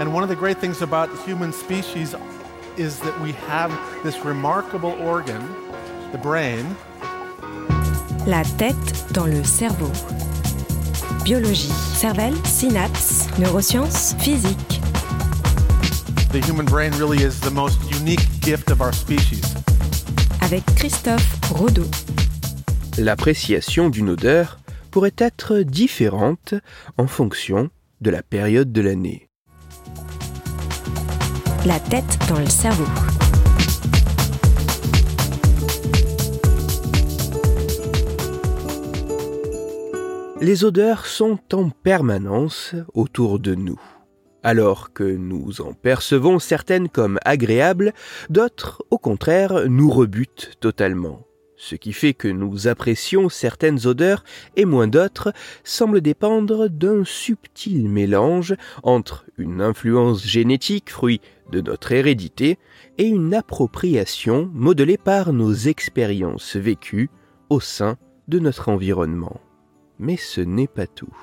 And one of the great things about the human species is that we have this remarkable organ, the brain. La tête dans le cerveau. Biologie, cervelle, synapses, neurosciences, physique. The human brain really is the most unique gift of our species. Avec Christophe Rodeau. L'appréciation d'une odeur pourrait être différente en fonction de la période de l'année. La tête dans le cerveau. Les odeurs sont en permanence autour de nous. Alors que nous en percevons certaines comme agréables, d'autres, au contraire, nous rebutent totalement. Ce qui fait que nous apprécions certaines odeurs et moins d'autres semble dépendre d'un subtil mélange entre une influence génétique, fruit de notre hérédité, et une appropriation modelée par nos expériences vécues au sein de notre environnement. Mais ce n'est pas tout,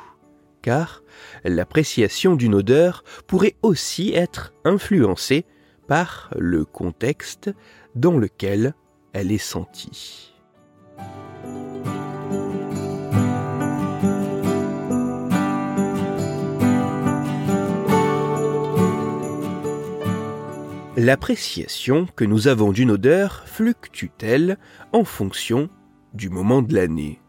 car l'appréciation d'une odeur pourrait aussi être influencée par le contexte dans lequel elle est sentie. L'appréciation que nous avons d'une odeur fluctue-t-elle en fonction du moment de l'année?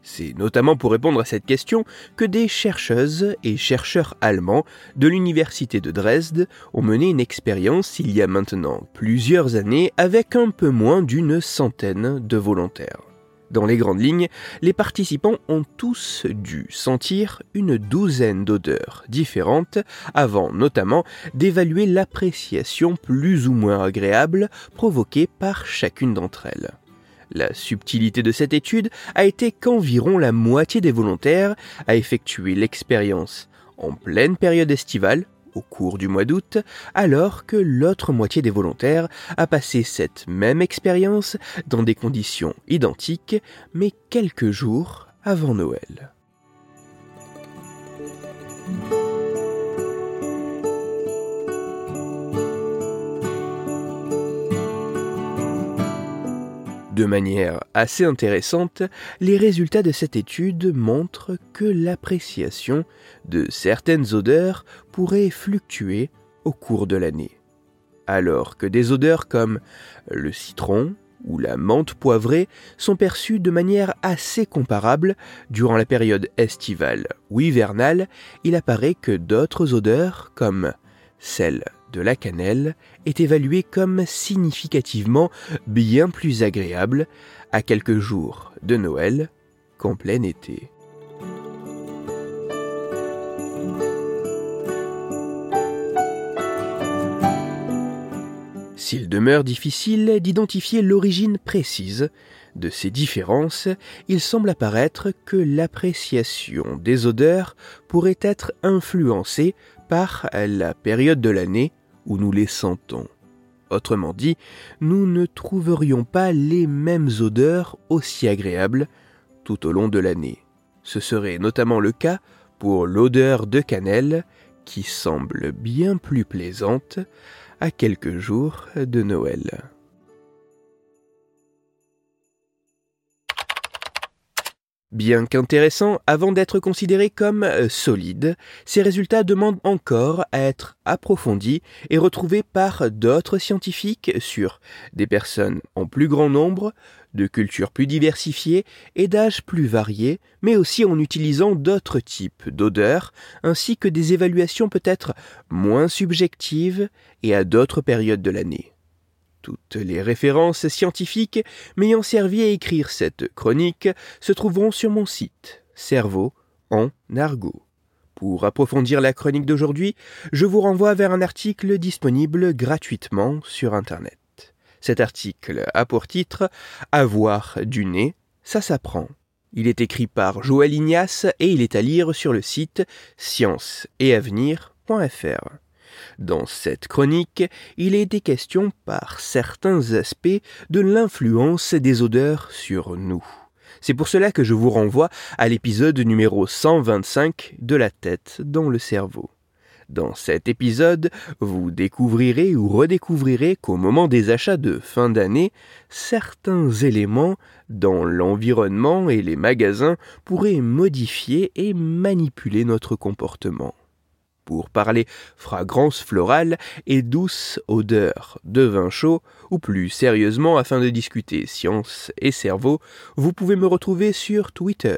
C'est notamment pour répondre à cette question que des chercheuses et chercheurs allemands de l'université de Dresde ont mené une expérience il y a maintenant plusieurs années avec un peu moins d'une centaine de volontaires. Dans les grandes lignes, les participants ont tous dû sentir une douzaine d'odeurs différentes avant notamment d'évaluer l'appréciation plus ou moins agréable provoquée par chacune d'entre elles. La subtilité de cette étude a été qu'environ la moitié des volontaires a effectué l'expérience en pleine période estivale, au cours du mois d'août, alors que l'autre moitié des volontaires a passé cette même expérience dans des conditions identiques, mais quelques jours avant Noël. De manière assez intéressante, les résultats de cette étude montrent que l'appréciation de certaines odeurs pourrait fluctuer au cours de l'année. Alors que des odeurs comme le citron ou la menthe poivrée sont perçues de manière assez comparable durant la période estivale ou hivernale, il apparaît que d'autres odeurs comme celle de la cannelle est évaluée comme significativement bien plus agréable à quelques jours de Noël qu'en plein été. S'il demeure difficile d'identifier l'origine précise de ces différences, il semble apparaître que l'appréciation des odeurs pourrait être influencée par la période de l'année où nous les sentons. Autrement dit, nous ne trouverions pas les mêmes odeurs aussi agréables tout au long de l'année. Ce serait notamment le cas pour l'odeur de cannelle qui semble bien plus plaisante à quelques jours de Noël. Bien qu'intéressants, avant d'être considérés comme euh, solides, ces résultats demandent encore à être approfondis et retrouvés par d'autres scientifiques sur des personnes en plus grand nombre, de cultures plus diversifiées et d'âges plus variés, mais aussi en utilisant d'autres types d'odeurs, ainsi que des évaluations peut-être moins subjectives et à d'autres périodes de l'année. Toutes les références scientifiques m'ayant servi à écrire cette chronique se trouveront sur mon site Cerveau en argot. Pour approfondir la chronique d'aujourd'hui, je vous renvoie vers un article disponible gratuitement sur Internet. Cet article a pour titre Avoir du nez, ça s'apprend. Il est écrit par Joël Ignace et il est à lire sur le site scienceetavenir.fr. Dans cette chronique, il est des questions par certains aspects de l'influence des odeurs sur nous. C'est pour cela que je vous renvoie à l'épisode numéro 125 de la tête dans le cerveau. Dans cet épisode, vous découvrirez ou redécouvrirez qu'au moment des achats de fin d'année, certains éléments dans l'environnement et les magasins pourraient modifier et manipuler notre comportement pour parler fragrance florale et douce odeur de vin chaud, ou plus sérieusement afin de discuter science et cerveau, vous pouvez me retrouver sur Twitter,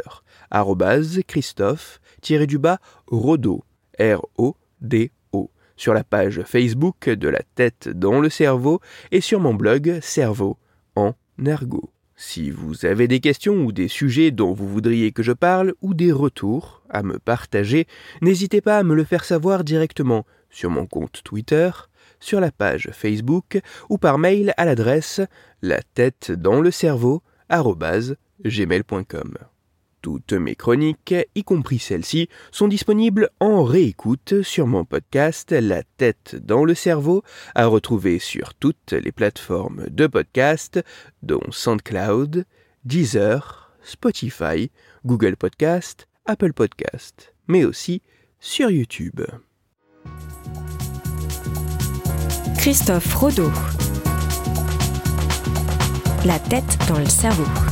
Christophe-Rodo, R-O-D-O, sur la page Facebook de la tête dans le cerveau et sur mon blog Cerveau en ergot. Si vous avez des questions ou des sujets dont vous voudriez que je parle ou des retours à me partager, n'hésitez pas à me le faire savoir directement sur mon compte Twitter, sur la page Facebook ou par mail à l'adresse la tête dans le cerveau gmail.com. Toutes mes chroniques, y compris celles-ci, sont disponibles en réécoute sur mon podcast La tête dans le cerveau, à retrouver sur toutes les plateformes de podcast, dont SoundCloud, Deezer, Spotify, Google Podcast, Apple Podcast, mais aussi sur YouTube. Christophe Rodeau. La tête dans le cerveau.